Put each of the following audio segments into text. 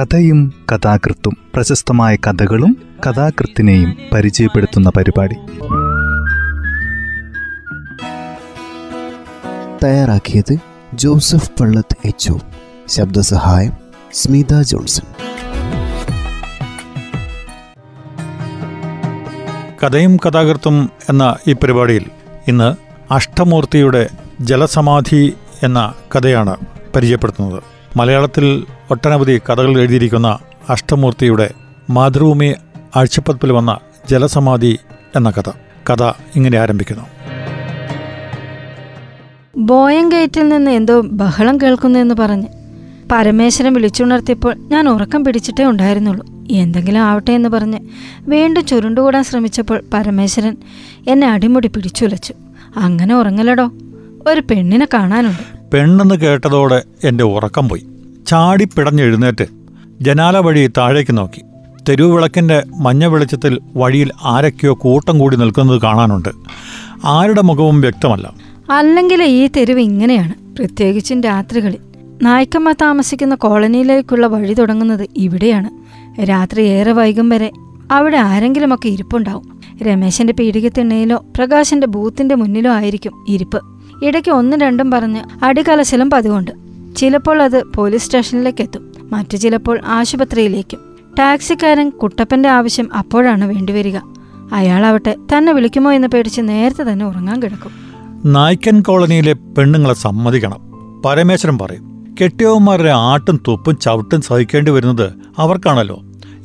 കഥയും കഥാകൃത്തും പ്രശസ്തമായ കഥകളും കഥാകൃത്തിനെയും പരിചയപ്പെടുത്തുന്ന പരിപാടി. തയ്യാറാക്കിയത് ജോസഫ് പള്ളത്ത് എച്ച് ശബ്ദസഹായം സ്മിത ജോൺസൺ. കഥയും കഥാകൃത്തും എന്ന ഈ പരിപാടിയിൽ ഇന്ന് അഷ്ടമൂർത്തിയുടെ ജലസമാധി എന്ന കഥയാണ് പരിചയപ്പെടുത്തുന്നത്. മലയാളത്തിൽ ഒട്ടനവധി കഥകൾ എഴുതിയിരിക്കുന്ന അഷ്ടമൂർത്തിയുടെ മാതൃഭൂമി ആഴ്ചപ്പതിപ്പിൽ വന്ന ജലസമാധി എന്ന കഥ. കഥ ഇങ്ങനെ ആരംഭിക്കുന്നു. ബോയം ഗേറ്റിൽ നിന്ന് എന്തോ ബഹളം കേൾക്കുന്നു എന്ന് പറഞ്ഞ് പരമേശ്വരൻ വിളിച്ചുണർത്തിയപ്പോൾ ഞാൻ ഉറക്കം പിടിച്ചിട്ടേ ഉണ്ടായിരുന്നുള്ളൂ. എന്തെങ്കിലും ആവട്ടെ എന്ന് പറഞ്ഞ് വീണ്ടും ചുരുണ്ടുകൂടാൻ ശ്രമിച്ചപ്പോൾ പരമേശ്വരൻ എന്നെ അടിമുടി പിടിച്ചുലച്ചു. അങ്ങനെ ഉറങ്ങലടോ? ഒരു പെണ്ണിനെ കാണാനുണ്ട്. പെണ്ണെന്ന് കേട്ടതോടെ എന്റെ ഉറക്കം പോയി. ചാടി പിടഞ്ഞെഴുന്നേറ്റ് ജനാല വഴി താഴേക്ക് നോക്കി. തെരുവിളക്കിന്റെ മഞ്ഞ വെളിച്ചത്തിൽ വഴിയിൽ ആരൊക്കെയോ കൂട്ടം കൂടി നിൽക്കുന്നത് കാണാനുണ്ട്. ആരുടെ മുഖവും വ്യക്തമല്ല. അല്ലെങ്കിൽ ഈ തെരുവ് ഇങ്ങനെയാണ്. പ്രത്യേകിച്ചും രാത്രികളിൽ. നായ്ക്കമ്മ താമസിക്കുന്ന കോളനിയിലേക്കുള്ള വഴി തുടങ്ങുന്നത് ഇവിടെയാണ്. രാത്രി ഏറെ വൈകും വരെ അവിടെ ആരെങ്കിലുമൊക്കെ ഇരിപ്പുണ്ടാവും. രമേശന്റെ പീഡികത്തിണ്ണയിലോ പ്രകാശന്റെ ബൂത്തിന്റെ മുന്നിലോ ആയിരിക്കും ഇരിപ്പ്. ഇടയ്ക്ക് ഒന്നും രണ്ടും പറഞ്ഞ് അടികലശലും പതിവുണ്ട്. ചിലപ്പോൾ അത് പോലീസ് സ്റ്റേഷനിലേക്ക് എത്തും മറ്റു ചിലപ്പോൾ ആശുപത്രിയിലേക്കും. ടാക്സിക്കാരൻ കുട്ടപ്പന്റെ ആവശ്യം അപ്പോഴാണ് വേണ്ടിവരിക. അയാളാവട്ടെ തന്നെ വിളിക്കുമോ എന്ന് പേടിച്ച് നേരത്തെ തന്നെ ഉറങ്ങാൻ കിടക്കും. നായ്ക്കൻ കോളനിയിലെ പെണ്ണുങ്ങളെ സമ്മതിക്കണം. പരമേശ്വരൻ പറയും കെട്ടിയവന്മാരുടെ ആട്ടും തുപ്പും ചവിട്ടും സഹിക്കേണ്ടി വരുന്നത് അവർക്കാണല്ലോ.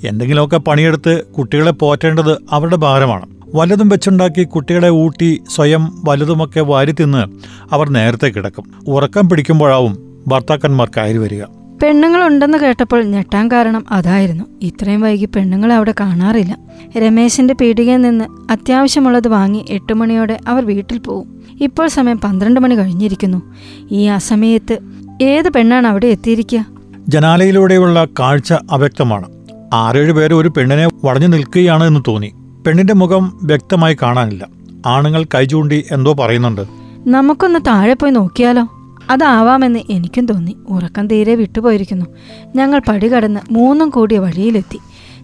എന്തെങ്കിലുമൊക്കെ പണിയെടുത്ത് കുട്ടികളെ പോറ്റേണ്ടത് അവരുടെ ഭാരമാണ്. വലുതും വെച്ചുണ്ടാക്കി കുട്ടികളെ ഊട്ടി സ്വയം വലുതുമൊക്കെ വാരി തിന്ന് അവർ നേരത്തെ കിടക്കും. ഉറക്കം പിടിക്കുമ്പോഴാവും ഭർത്താക്കന്മാർ കയറി വരിക. പെണ്ണുങ്ങളുണ്ടെന്ന് കേട്ടപ്പോൾ ഞെട്ടാൻ കാരണം അതായിരുന്നു. ഇത്രയും വൈകി പെണ്ണുങ്ങളെ അവിടെ കാണാറില്ല. രമേശിന്റെ പീടികയിൽ നിന്ന് അത്യാവശ്യമുള്ളത് വാങ്ങി എട്ട് മണിയോടെ അവർ വീട്ടിൽ പോകും ഇപ്പോൾ സമയം പന്ത്രണ്ട് മണി കഴിഞ്ഞിരിക്കുന്നു. ഈ അസമയത്ത് ഏത് പെണ്ണാണ് അവിടെ എത്തിയിരിക്കുക? ജനാലയിലൂടെയുള്ള കാഴ്ച അവ്യക്തമാണ്. ആറേഴ് പേര് ഒരു പെണ്ണിനെ വടഞ്ഞു നിൽക്കുകയാണ് എന്ന് തോന്നി. പെണ്ണിന്റെ മുഖം വ്യക്തമായി കാണാനില്ല. ആണുങ്ങൾ കൈചൂണ്ടി എന്തോ പറയുന്നുണ്ട്. നമുക്കൊന്ന് താഴെ പോയി നോക്കിയാലോ? അതാവാമെന്ന് എനിക്കും തോന്നി. ഉറക്കം തീരെ വിട്ടുപോയിരിക്കുന്നു. ഞങ്ങൾ പടി കടന്ന് മൂന്നും കൂടിയ വഴിയിലെത്തി.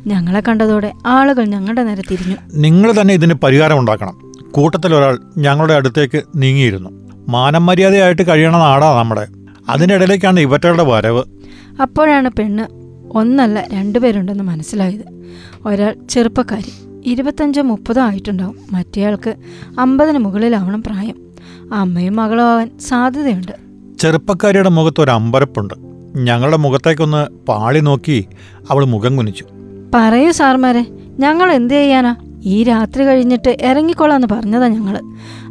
ഞങ്ങളെ കണ്ടതോടെ ആളുകൾ ഞങ്ങളുടെ നേരെ തിരിഞ്ഞു. നിങ്ങൾ തന്നെ ഇതിന് പരിഹാരം ഉണ്ടാക്കണം. കൂട്ടത്തിൽ ഒരാൾ ഞങ്ങളുടെ അടുത്തേക്ക് നീങ്ങിയിരുന്നു. മാനം മര്യാദയായിട്ട് കഴിയണ നാടാ നമ്മുടെ. അതിനിടയിലേക്കാണ് ഇവറ്റകളുടെ വരവ്. അപ്പോഴാണ് പെണ്ണ് ഒന്നല്ല രണ്ടുപേരുണ്ടെന്ന് മനസ്സിലായത്. ഒരാൾ ചെറുപ്പക്കാരി. ഇരുപത്തഞ്ചോ മുപ്പതോ ആയിട്ടുണ്ടാവും. മറ്റേയാൾക്ക് അമ്പതിന് മുകളിലാവണം പ്രായം. അമ്മയും മകളും ആവാൻ സാധ്യതയുണ്ട്. ചെറുപ്പക്കാരിയുടെ മുഖത്ത് ഒരു അമ്പരപ്പുണ്ട്. ഞങ്ങളുടെ മുഖത്തേക്കൊന്ന് പാളി നോക്കി അവൾ മുഖം കുനിച്ചു. പറയൂ സാർമാരെ ഞങ്ങൾ എന്ത് ചെയ്യാനാ? ഈ രാത്രി കഴിഞ്ഞിട്ട് ഇറങ്ങിക്കൊള്ളാന്ന് പറഞ്ഞതാ ഞങ്ങൾ.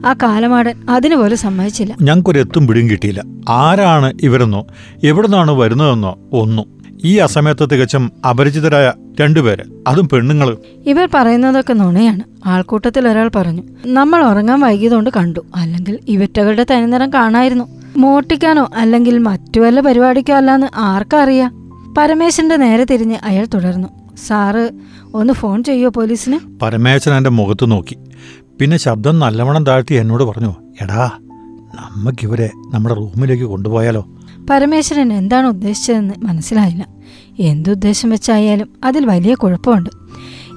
ആ കാലമാടൻ അതിന് പോലും സമ്മതിച്ചില്ല. ഞങ്ങൾക്കൊരു എത്തും പിടിയും കിട്ടിയില്ല. ആരാണ് ഇവരെന്നോ എവിടുന്നാണ് വരുന്നതെന്നോ ഒന്നും ഈ അസമയത്ത് തികച്ചും അപരിചിതരായ രണ്ടുപേര് അതും പെണ്ണുങ്ങൾ ഇവർ പറയുന്നതൊക്കെ നുണയാണ്. ആൾക്കൂട്ടത്തിൽ ഒരാൾ പറഞ്ഞു നമ്മൾ ഉറങ്ങാൻ വൈകിയതുകൊണ്ട് കണ്ടു. അല്ലെങ്കിൽ ഇവറ്റകളുടെ തനിനിറം കാണായിരുന്നു. മോട്ടിക്കാനോ അല്ലെങ്കിൽ മറ്റു വല്ല പരിപാടിക്കോ അല്ലാന്ന് ആർക്കറിയാം? പരമേശ്വരന്റെ നേരെ തിരിഞ്ഞ് അയാൾ തുടർന്നു സാറ് ഒന്ന് ഫോൺ ചെയ്യോ പോലീസിന്? പരമേശ്വരൻ എന്റെ മുഖത്ത് നോക്കി. പിന്നെ ശബ്ദം നല്ലവണ്ണം താഴ്ത്തി എന്നോട് പറഞ്ഞു എടാ നമുക്കിവരെ നമ്മുടെ റൂമിലേക്ക് കൊണ്ടുപോയാലോ? പരമേശ്വരൻ എന്താണ് ഉദ്ദേശിച്ചതെന്ന് മനസ്സിലായില്ല. എന്തുദ്ദേശം വെച്ചായാലും അതിൽ വലിയ കുഴപ്പമുണ്ട്.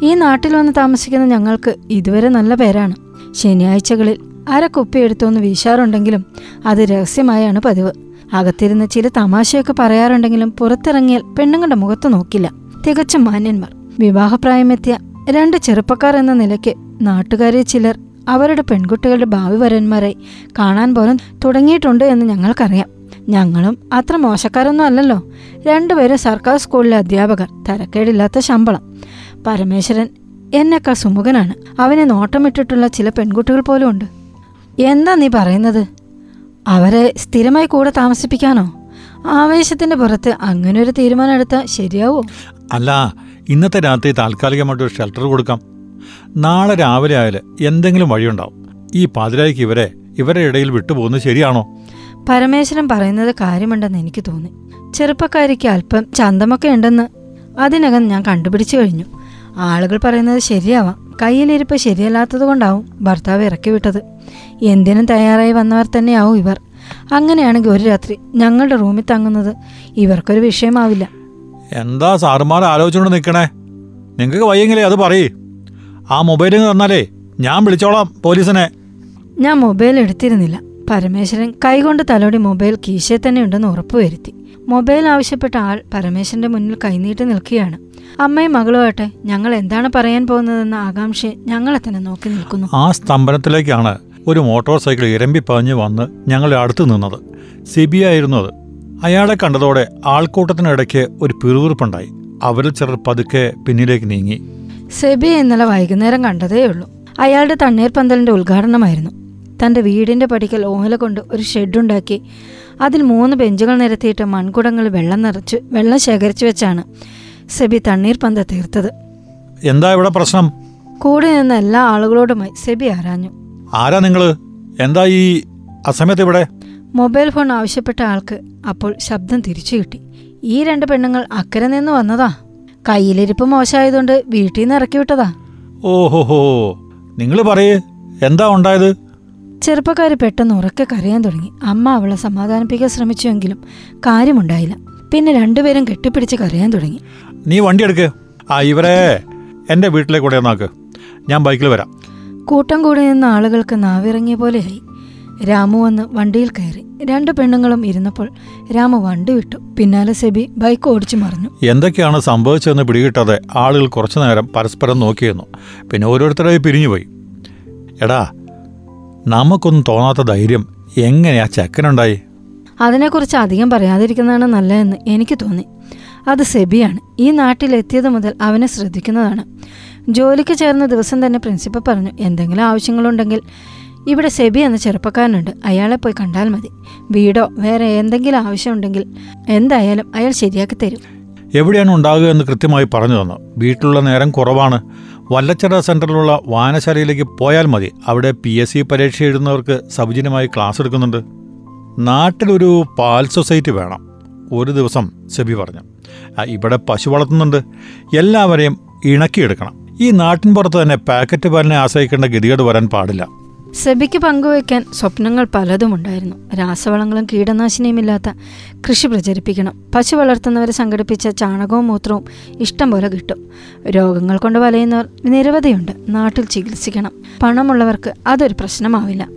ഈ നാട്ടിൽ വന്ന് താമസിക്കുന്ന ഞങ്ങൾക്ക് ഇതുവരെ നല്ല പേരാണ്. ശനിയാഴ്ചകളിൽ അര കുപ്പി എടുത്തൊന്ന് വീശാറുണ്ടെങ്കിലും അത് രഹസ്യമായാണ് പതിവ്. അകത്തിരുന്ന് ചില തമാശയൊക്കെ പറയാറുണ്ടെങ്കിലും പുറത്തിറങ്ങിയാൽ പെണ്ണുങ്ങളുടെ മുഖത്ത് നോക്കില്ല. തികച്ചും മാന്യന്മാർ. വിവാഹപ്രായമെത്തിയ രണ്ട് ചെറുപ്പക്കാർ എന്ന നിലയ്ക്ക് നാട്ടുകാരെ ചിലർ അവരുടെ പെൺകുട്ടികളുടെ ഭാവി വരന്മാരായി കാണാൻ പോലും തുടങ്ങിയിട്ടുണ്ട് എന്ന് ഞങ്ങൾക്കറിയാം. ഞങ്ങളും അത്ര മോശക്കാരൊന്നും അല്ലല്ലോ. രണ്ടുപേരും സർക്കാർ സ്കൂളിലെ അധ്യാപകർ തരക്കേടില്ലാത്ത ശമ്പളം. പരമേശ്വരൻ എന്നെക്കാൾ സുമുഖനാണ്. അവനെ നോട്ടമിട്ടിട്ടുള്ള ചില പെൺകുട്ടികൾ പോലും ഉണ്ട്. എന്താ നീ പറയുന്നത്? അവരെ സ്ഥിരമായി കൂടെ താമസിപ്പിക്കാനോ? ആവേശത്തിന്റെ പുറത്ത് അങ്ങനെ ഒരു തീരുമാനം എടുത്താൽ ശരിയാവോ? അല്ല ഇന്നത്തെ രാത്രി താൽക്കാലികമായിട്ട് ഒരു ഷെൽട്ടർ കൊടുക്കാം. നാളെ രാവിലെ ആയാലും എന്തെങ്കിലും വഴിയുണ്ടാവും. ഈ പാതിരായ്ക്ക് ഇവരെ ഇവരുടെ ഇടയിൽ വിട്ടുപോകുന്നത് ശരിയാണോ? പരമേശ്വരൻ പറയുന്നത് കാര്യമുണ്ടെന്ന് എനിക്ക് തോന്നി. ചെറുപ്പക്കാരിക്ക് അല്പം ചന്തമൊക്കെ ഉണ്ടെന്ന് അതിനകം ഞാൻ കണ്ടുപിടിച്ചു കഴിഞ്ഞു. ആളുകൾ പറയുന്നത് ശരിയാവാം. കയ്യിലിരിപ്പ് ശരിയല്ലാത്തത് കൊണ്ടാവും ഭർത്താവ് ഇറക്കി വിട്ടത്. എന്തിനും തയ്യാറായി വന്നവർ തന്നെയാവും ഇവർ. അങ്ങനെയാണെങ്കിൽ ഒരു രാത്രി ഞങ്ങളുടെ റൂമിൽ തങ്ങുന്നത് ഇവർക്കൊരു വിഷയമാവില്ല. എന്താ സാറുമാർ ആലോചിച്ചുകൊണ്ട് നിൽക്കണേ? നിങ്ങൾക്ക് വയ്യെങ്കിലേ അത് പറയേ. ആ മൊബൈലിൽ തന്നാലേ ഞാൻ വിളിച്ചോളാം പോലീസിനെ. ഞാൻ മൊബൈൽ എടുത്തിരുന്നില്ല. പരമേശ്വരൻ കൈകൊണ്ട് തലോടി മൊബൈൽ കീശയിൽ തന്നെ ഉണ്ടെന്ന് ഉറപ്പുവരുത്തി മൊബൈൽ ആവശ്യപ്പെട്ട ആൾ പരമേശ്വരന്റെ മുന്നിൽ കൈനീട്ടി നിൽക്കുകയാണ്. അമ്മയും മകളുമാട്ടെ ഞങ്ങൾ എന്താണ് പറയാൻ പോകുന്നതെന്ന ആകാംക്ഷയെ ഞങ്ങളെ തന്നെ നോക്കി നിൽക്കുന്നു. ആ സ്തംഭനത്തിലേക്കാണ് ഒരു മോട്ടോർ സൈക്കിൾ ഇരമ്പി പാഞ്ഞ് വന്ന് ഞങ്ങളെ അടുത്ത് നിന്നത്. സിബി ആയിരുന്നു അത്. അയാളെ കണ്ടതോടെ ആൾക്കൂട്ടത്തിനിടയ്ക്ക് ഒരു പിറുവിറുപ്പുണ്ടായി അവരിൽ ചിലർ പതുക്കെ പിന്നിലേക്ക് നീങ്ങി. സെബി ഇന്നലെ വൈകുന്നേരം കണ്ടതേയുള്ളൂ. അയാളുടെ തണ്ണീർ തണ്ണീർപ്പന്തലിന്റെ ഉദ്ഘാടനമായിരുന്നു. തന്റെ വീടിന്റെ പടിക്കൽ ഓഹല കൊണ്ട് ഒരു ഷെഡുണ്ടാക്കി. അതിൽ മൂന്ന് ബെഞ്ചുകൾ നിരത്തിയിട്ട് മൺകുടങ്ങൾ വെള്ളം നിറച്ച് വെള്ളം ശേഖരിച്ചു വെച്ചാണ് സെബി തണ്ണീർ പന്ത തീർത്തത്. എന്താ ഇവിടെ പ്രശ്നം? കൂടെ നിന്ന് എല്ലാ ആളുകളോടുമായി സെബി ആരാഞ്ഞു. ആരാ നിങ്ങൾ എന്താ ഈ അസമയത്ത് ഇവിടെ? മൊബൈൽ ഫോൺ ആവശ്യപ്പെട്ട ആൾക്ക് അപ്പോൾ ശബ്ദം തിരിച്ചു കിട്ടി. ഈ രണ്ട് പെണ്ണുങ്ങൾ അക്കരെ നിന്ന് വന്നതാ. കയ്യിലിരിപ്പ് മോശമായതുകൊണ്ട് വീട്ടിൽ നിന്ന് ഇറക്കി വിട്ടതാ. ഓഹോഹോ നിങ്ങൾ പറയേ എന്താ ഉണ്ടായത്? ചെറുപ്പക്കാർ പെട്ടെന്ന് ഉറക്കെ കരയാൻ തുടങ്ങി. അമ്മ അവളെ സമാധാനിപ്പിക്കാൻ ശ്രമിച്ചുവെങ്കിലും കാര്യമുണ്ടായില്ല. പിന്നെ രണ്ടുപേരും കെട്ടിപ്പിടിച്ച് കരയാൻ തുടങ്ങി. നീ വണ്ടി എടുക്ക്. ആ ഇവരെ എന്റെ വീട്ടിലേക്ക് കൂടെ ഒന്നാക്ക് ഞാൻ ബൈക്കിൽ വരാം. കൂട്ടം കൂടി നിന്ന ആളുകൾക്ക് നാവിറങ്ങിയ പോലെയായി. രാമു വന്ന് വണ്ടിയിൽ കയറി. രണ്ട് പെണ്ണുങ്ങളും ഇരുന്നപ്പോൾ രാമു വണ്ടി വിട്ടു. പിന്നാലെ സെബി ബൈക്ക് ഓടിച്ചു മറിഞ്ഞു. എന്തൊക്കെയാണ് സംഭവിച്ചതെന്ന് പിടികിട്ടാതെ ആളുകൾ കുറച്ചു നേരം പരസ്പരം നോക്കിയിരുന്നു. പിന്നെ ഓരോരുത്തരായി പിരിഞ്ഞുപോയി. എടാ നമുക്കൊന്നും തോന്നാത്ത ധൈര്യം എങ്ങനെയാ ചെക്കനുണ്ടായി? അതിനെക്കുറിച്ച് അധികം പറയാതിരിക്കുന്നതാണ് നല്ലതെന്ന് എനിക്ക് തോന്നി. അത് സെബിയാണ്. ഈ നാട്ടിലെത്തിയത് മുതൽ അവനെ ശ്രദ്ധിക്കുന്നതാണ്. ജോലിക്ക് ചേർന്ന ദിവസം തന്നെ പ്രിൻസിപ്പൽ പറഞ്ഞു എന്തെങ്കിലും ആവശ്യങ്ങളുണ്ടെങ്കിൽ ഇവിടെ സെബി എന്ന ചെറുപ്പക്കാരനുണ്ട്. അയാളെ പോയി കണ്ടാൽ മതി. വീടോ വേറെ എന്തെങ്കിലും ആവശ്യമുണ്ടെങ്കിൽ എന്തായാലും അയാൾ ശരിയാക്കി തരും. എവിടെയാണ് ഉണ്ടാകുക എന്ന് കൃത്യമായി പറഞ്ഞു തന്നു. വീട്ടിലുള്ള നേരം കുറവാണ്. വല്ലച്ചട സെന്ററിലുള്ള വായനശാലയിലേക്ക് പോയാൽ മതി. അവിടെ പി എസ് സി പരീക്ഷ എഴുതുന്നവർക്ക് സൗജന്യമായി ക്ലാസ് എടുക്കുന്നുണ്ട്. നാട്ടിലൊരു പാൽ സൊസൈറ്റി വേണം. ഒരു ദിവസം സെബി പറഞ്ഞു. ഇവിടെ പശു വളർത്തുന്നുണ്ട്. എല്ലാവരെയും ഇണക്കിയെടുക്കണം. ഈ നാട്ടിൻ പുറത്ത് തന്നെ പാക്കറ്റ് പാലിനെ ആശ്രയിക്കേണ്ട ഗതികേട് വരാൻ പാടില്ല. സെബിക്ക് പങ്കുവയ്ക്കാൻ സ്വപ്നങ്ങൾ പലതുമുണ്ടായിരുന്നു രാസവളങ്ങളും കീടനാശിനിയുമില്ലാത്ത കൃഷി പ്രചരിപ്പിക്കണം. പശു വളർത്തുന്നവരെ സംഘടിപ്പിച്ച ചാണകവും മൂത്രവും ഇഷ്ടം പോലെ കിട്ടും. രോഗങ്ങൾ കൊണ്ട് വലയുന്നവർ നിരവധിയുണ്ട്. നാട്ടിൽ ചികിത്സിക്കണം. പണമുള്ളവർക്ക് അതൊരു പ്രശ്നമാവില്ല.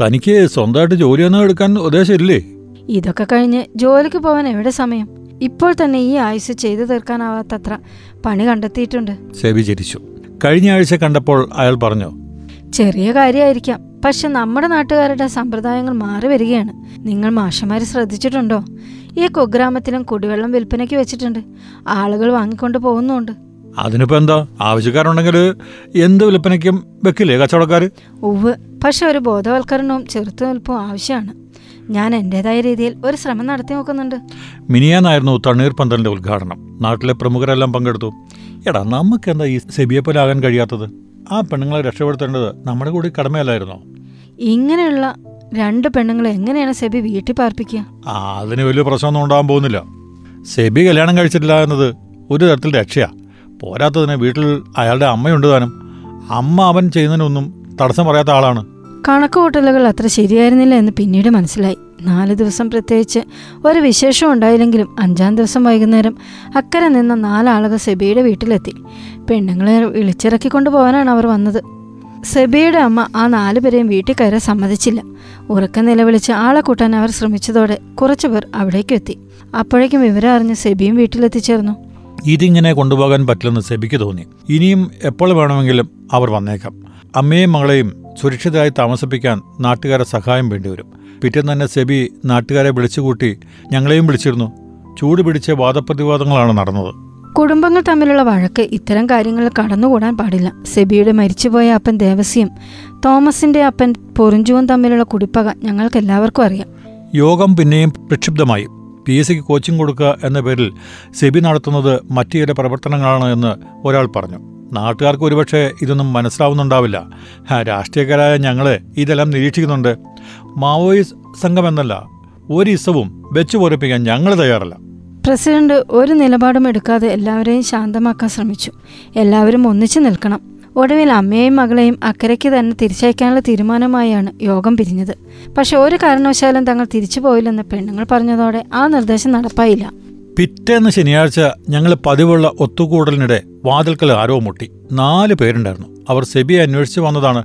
തനിക്ക് സ്വന്തമായിട്ട് ജോലിയൊന്നും എടുക്കാൻ ഉദ്ദേശമില്ലേ? ഇതൊക്കെ കഴിഞ്ഞ് ജോലിക്ക് പോകാൻ എവിടെ സമയം? ഇപ്പോൾ തന്നെ ഈ ആയുസ് ചെയ്തു തീർക്കാനാവാത്തത്ര പണി കണ്ടെത്തിയിട്ടുണ്ട്. സെബി ചിരിച്ചു കഴിഞ്ഞ ആഴ്ച കണ്ടപ്പോൾ അയാൾ പറഞ്ഞു ചെറിയ കാര്യമായിരിക്കാം പക്ഷെ നമ്മുടെ നാട്ടുകാരുടെ സമ്പ്രദായങ്ങൾ മാറി വരികയാണ്. നിങ്ങൾ മാഷന്മാർ ശ്രദ്ധിച്ചിട്ടുണ്ടോ? ഈ കുഗ്രാമത്തിലും കുടിവെള്ളം വിൽപ്പനയ്ക്ക് വെച്ചിട്ടുണ്ട്. ആളുകൾ വാങ്ങിക്കൊണ്ട് പോകുന്നുണ്ട്. അതിനിപ്പോ എന്താ? ആവശ്യക്കാരുണ്ടെങ്കിൽ എന്ത് വിൽപ്പനയ്ക്കും വെക്കില്ലേ കച്ചവടക്കാർ ഉവ് പക്ഷെ ഒരു ബോധവൽക്കരണവും ചെറുത്തുനിൽപ്പും ആവശ്യമാണ്. ഞാൻ എന്റെതായ രീതിയിൽ ഒരു ശ്രമം നടത്തി നോക്കുന്നുണ്ട്. മിനിയാനായിരുന്നു തണ്ണീർ പന്തലിന്റെ ഉദ്ഘാടനം. നാട്ടിലെ പ്രമുഖരെല്ലാം പങ്കെടുത്തു. എടാ നമുക്ക് എന്താ ഈ സെബിയെ പോലെ ആകാൻ കഴിയാത്തത്? ആ പെണ്ണുങ്ങളെ രക്ഷപ്പെടുത്തേണ്ടത് നമ്മുടെ കൂടി കടമയല്ലായിരുന്നോ? ഇങ്ങനെയുള്ള രണ്ട് പെണ്ണുങ്ങളെ എങ്ങനെയാണ് സെബി വീട്ടിൽ പാർപ്പിക്കുക? ആ അതിന് വലിയ പ്രശ്നമൊന്നും ഉണ്ടാകാൻ പോകുന്നില്ല. സെബി കല്യാണം കഴിച്ചിട്ടില്ല എന്നത് ഒരു തരത്തിൽ രക്ഷയാ. പോരാത്തതിന് വീട്ടിൽ അയാളുടെ അമ്മയുണ്ട് താനും. അമ്മ അവൻ ചെയ്യുന്നതിനൊന്നും തടസ്സം പറയാത്ത ആളാണ്. കണക്കുകൂട്ടലുകൾ അത്ര ശരിയായിരുന്നില്ല എന്ന് പിന്നീട് മനസ്സിലായി. നാല് ദിവസം പ്രത്യേകിച്ച് ഒരു വിശേഷം ഉണ്ടായില്ലെങ്കിലും അഞ്ചാം ദിവസം വൈകുന്നേരം അക്കരെ നിന്ന നാലാളുകൾ സെബിയുടെ വീട്ടിലെത്തി. പെണ്ണുങ്ങളെ വിളിച്ചിറക്കിക്കൊണ്ട് പോകാനാണ് അവർ വന്നത്. സെബിയുടെ അമ്മ ആ നാലു പേരെയും വീട്ടിൽ കയറാൻ സമ്മതിച്ചില്ല. ഉറക്കം നിലവിളിച്ച് ആളെ കൂട്ടാൻ അവർ ശ്രമിച്ചതോടെ കുറച്ചു പേർ അവിടേക്കും എത്തി. അപ്പോഴേക്കും വിവരം അറിഞ്ഞ് സെബിയും വീട്ടിലെത്തിച്ചേർന്നു. ഇതിങ്ങനെ കൊണ്ടുപോകാൻ പറ്റില്ലെന്ന് സെബിക്ക് തോന്നി. ഇനിയും എപ്പോൾ വേണമെങ്കിലും അവർ വന്നേക്കാം. അമ്മയും മകളെയും സുരക്ഷിതരായി താമസിപ്പിക്കാൻ നാട്ടുകാരെ സഹായം വേണ്ടിവരും. പിറ്റേന്ന് തന്നെ സെബി നാട്ടുകാരെ വിളിച്ചുകൂട്ടി ഞങ്ങളെയും വിളിച്ചിരുന്നു. ചൂട് പിടിച്ച വാദപ്രതിവാദങ്ങളാണ് നടന്നത്. കുടുംബങ്ങൾ തമ്മിലുള്ള വഴക്ക് ഇത്തരം കാര്യങ്ങൾ കടന്നുകൂടാൻ പാടില്ല. സെബിയുടെ മരിച്ചുപോയ അപ്പൻ ദേവസ്യം തോമസിന്റെ അപ്പൻ പൊറിഞ്ചുവും തമ്മിലുള്ള കുടിപ്പക ഞങ്ങൾക്ക് എല്ലാവർക്കും അറിയാം. യോഗം പിന്നെയും പ്രക്ഷുബ്ധമായി. പി എസ് സിക്ക് കോച്ചിങ് കൊടുക്കുക എന്ന പേരിൽ സെബി നടത്തുന്നത് മറ്റു ചില പ്രവർത്തനങ്ങളാണ് എന്ന് ഒരാൾ പറഞ്ഞു. നാട്ടുകാർക്ക് ഒരുപക്ഷെ ഇതൊന്നും മനസ്സിലാവുന്നുണ്ടാവില്ല. രാഷ്ട്രീയക്കാരായ ഞങ്ങൾ ഇതെല്ലാം നിരീക്ഷിക്കുന്നുണ്ട്. മാവോയിസ്റ്റ് സംഘം എന്നല്ല ഒരു ഇസവും വെച്ചു പൊറിപ്പിക്കാൻ ഞങ്ങൾ തയ്യാറല്ല. പ്രസിഡന്റ് ഒരു നിലപാടും എടുക്കാതെ എല്ലാവരെയും ശാന്തമാക്കാൻ ശ്രമിച്ചു. എല്ലാവരും ഒന്നിച്ചു നിൽക്കണം. ഒടുവിൽ അമ്മയെയും മകളെയും അക്കരയ്ക്ക് തന്നെ തിരിച്ചയക്കാനുള്ള തീരുമാനമായാണ് യോഗം പിരിഞ്ഞത്. പക്ഷെ ഒരു കാരണവശാലും തങ്ങൾ തിരിച്ചു പോയില്ലെന്ന് പെണ്ണുങ്ങൾ പറഞ്ഞതോടെ ആ നിർദ്ദേശം നടപ്പായില്ല. പിറ്റേന്ന് ശനിയാഴ്ച ഞങ്ങൾ പതിവുള്ള ഒത്തുകൂടലിനിടെ വാതിൽക്കൽ ആരോ മുട്ടി. നാല് പേരുണ്ടായിരുന്നു. അവർ സെബിയെ അന്വേഷിച്ച് വന്നതാണ്.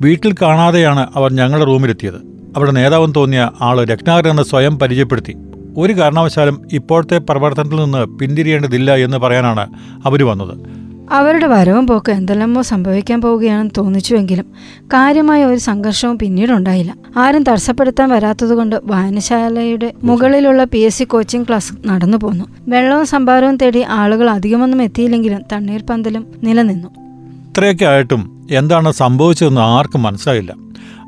വീട്ടിൽ കാണാതെയാണ് അവർ ഞങ്ങളുടെ റൂമിലെത്തിയത്. അവരുടെ നേതാവെന്ന് തോന്നിയ ആൾ രത്നാകരൻ എന്ന് സ്വയം പരിചയപ്പെടുത്തി. ഒരു കാരണവശാലും ഇപ്പോഴത്തെ പ്രവർത്തനത്തിൽ നിന്ന് പിന്തിരിയേണ്ടതില്ല എന്ന് പറയാനാണ് അവർ വന്നത്. അവരുടെ വരവും പോക്ക് എന്തെല്ലാമോ സംഭവിക്കാൻ പോവുകയാണെന്ന് തോന്നിച്ചുവെങ്കിലും കാര്യമായ ഒരു സംഘർഷവും പിന്നീടുണ്ടായില്ല. ആരും തടസ്സപ്പെടുത്താൻ വരാത്തതുകൊണ്ട് വായനശാലയുടെ മുകളിലുള്ള P S C coaching class നടന്നു പോന്നു. വെള്ളവും സംഭാരവും തേടി ആളുകൾ അധികമൊന്നും എത്തിയില്ലെങ്കിലും തണ്ണീർ പന്തലും നിലനിന്നു. ഇത്രയൊക്കെ ആയിട്ടും എന്താണ് സംഭവിച്ചതെന്ന് ആർക്കും മനസ്സിലായില്ല.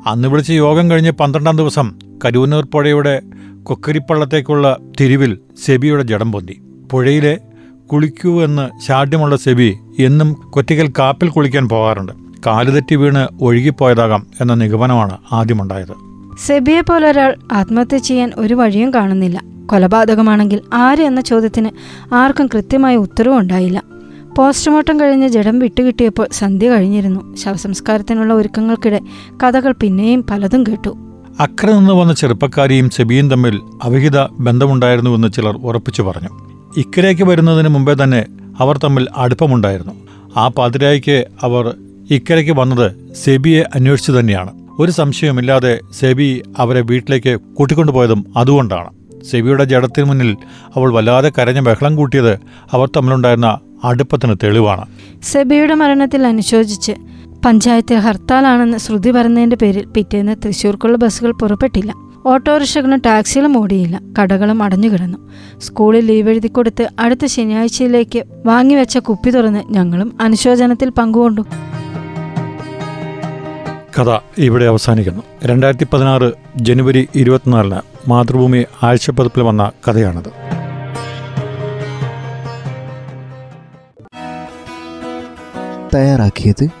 അന്ന് വിളിച്ച യോഗം കഴിഞ്ഞ് പന്ത്രണ്ടാം ദിവസം കരൂന്നൂർ പുഴയുടെ കൊക്കരിപ്പള്ളത്തേക്കുള്ള തിരിവിൽ സെബിയുടെ ജഡം പൊന്തി. പുഴയിലെ കുളിക്കൂ എന്ന് ശാഠ്യമുള്ള സെബി എന്നും കൊറ്റിക്കൽ കാപ്പിൽ കുളിക്കാൻ പോകാറുണ്ട്. കാലുതെറ്റി വീണ് ഒഴുകിപ്പോയതാകാം എന്ന നിഗമനമാണ് ആദ്യമുണ്ടായത്. സെബിയെ പോലെ ഒരാൾ ആത്മഹത്യ ചെയ്യാൻ ഒരു വഴിയും കാണുന്നില്ല. കൊലപാതകമാണെങ്കിൽ ആര് എന്ന ചോദ്യത്തിന് ആർക്കും കൃത്യമായ ഉത്തരവും ഉണ്ടായില്ല. പോസ്റ്റ്മോർട്ടം കഴിഞ്ഞ് ജഡം വിട്ടുകിട്ടിയപ്പോൾ സന്ധ്യ കഴിഞ്ഞിരുന്നു. ശവസംസ്കാരത്തിനുള്ള ഒരുക്കങ്ങൾക്കിടെ കഥകൾ പിന്നെയും പലതും കേട്ടു. അക്കരെ നിന്ന് വന്ന ചെറുപ്പക്കാരിയും സെബിയും തമ്മിൽ അവിഹിത ബന്ധമുണ്ടായിരുന്നുവെന്ന് ചിലർ ഉറപ്പിച്ചു പറഞ്ഞു. ഇക്കരയ്ക്ക് വരുന്നതിന് മുമ്പേ തന്നെ അവർ തമ്മിൽ അടുപ്പമുണ്ടായിരുന്നു. ആ പാതിരായിക്ക് അവർ ഇക്കരയ്ക്ക് വന്നത് സെബിയെ അന്വേഷിച്ചു തന്നെയാണ്. ഒരു സംശയവുമില്ലാതെ സെബി അവരെ വീട്ടിലേക്ക് കൂട്ടിക്കൊണ്ടുപോയതും അതുകൊണ്ടാണ്. സെബിയുടെ ജഡത്തിന് മുന്നിൽ അവൾ വല്ലാതെ കരഞ്ഞ ബഹളം കൂട്ടിയത് അവർ തമ്മിലുണ്ടായിരുന്ന അടുപ്പത്തിന് തെളിവാണ്. സെബിയുടെ മരണത്തിൽ അനുശോചിച്ച് പഞ്ചായത്തിൽ ഹർത്താലാണെന്ന് ശ്രുതി പറഞ്ഞതിന്റെ പേരിൽ പിറ്റേന്ന് തൃശൂർക്കുള്ള ബസ്സുകൾ പുറപ്പെട്ടില്ല. ഓട്ടോറിക്ഷകളും ടാക്സികളും ഓടിയില്ല. കടകളും അടഞ്ഞു കിടന്നു. സ്കൂളിൽ ലീവ് എഴുതി കൊടുത്ത് അടുത്ത ശനിയാഴ്ചയിലേക്ക് വാങ്ങിവെച്ച കുപ്പി തുറന്ന് ഞങ്ങളും അനുശോചനത്തിൽ പങ്കുകൊണ്ടു. കഥ ഇവിടെ അവസാനിക്കുന്നു. രണ്ടായിരത്തി പതിനാറ് ജനുവരി ഇരുപത്തിനാലിന് മാതൃഭൂമി ആഴ്ചപ്പതിപ്പിൽ വന്ന കഥയാണത്. തയ്യാറാക്കിയത്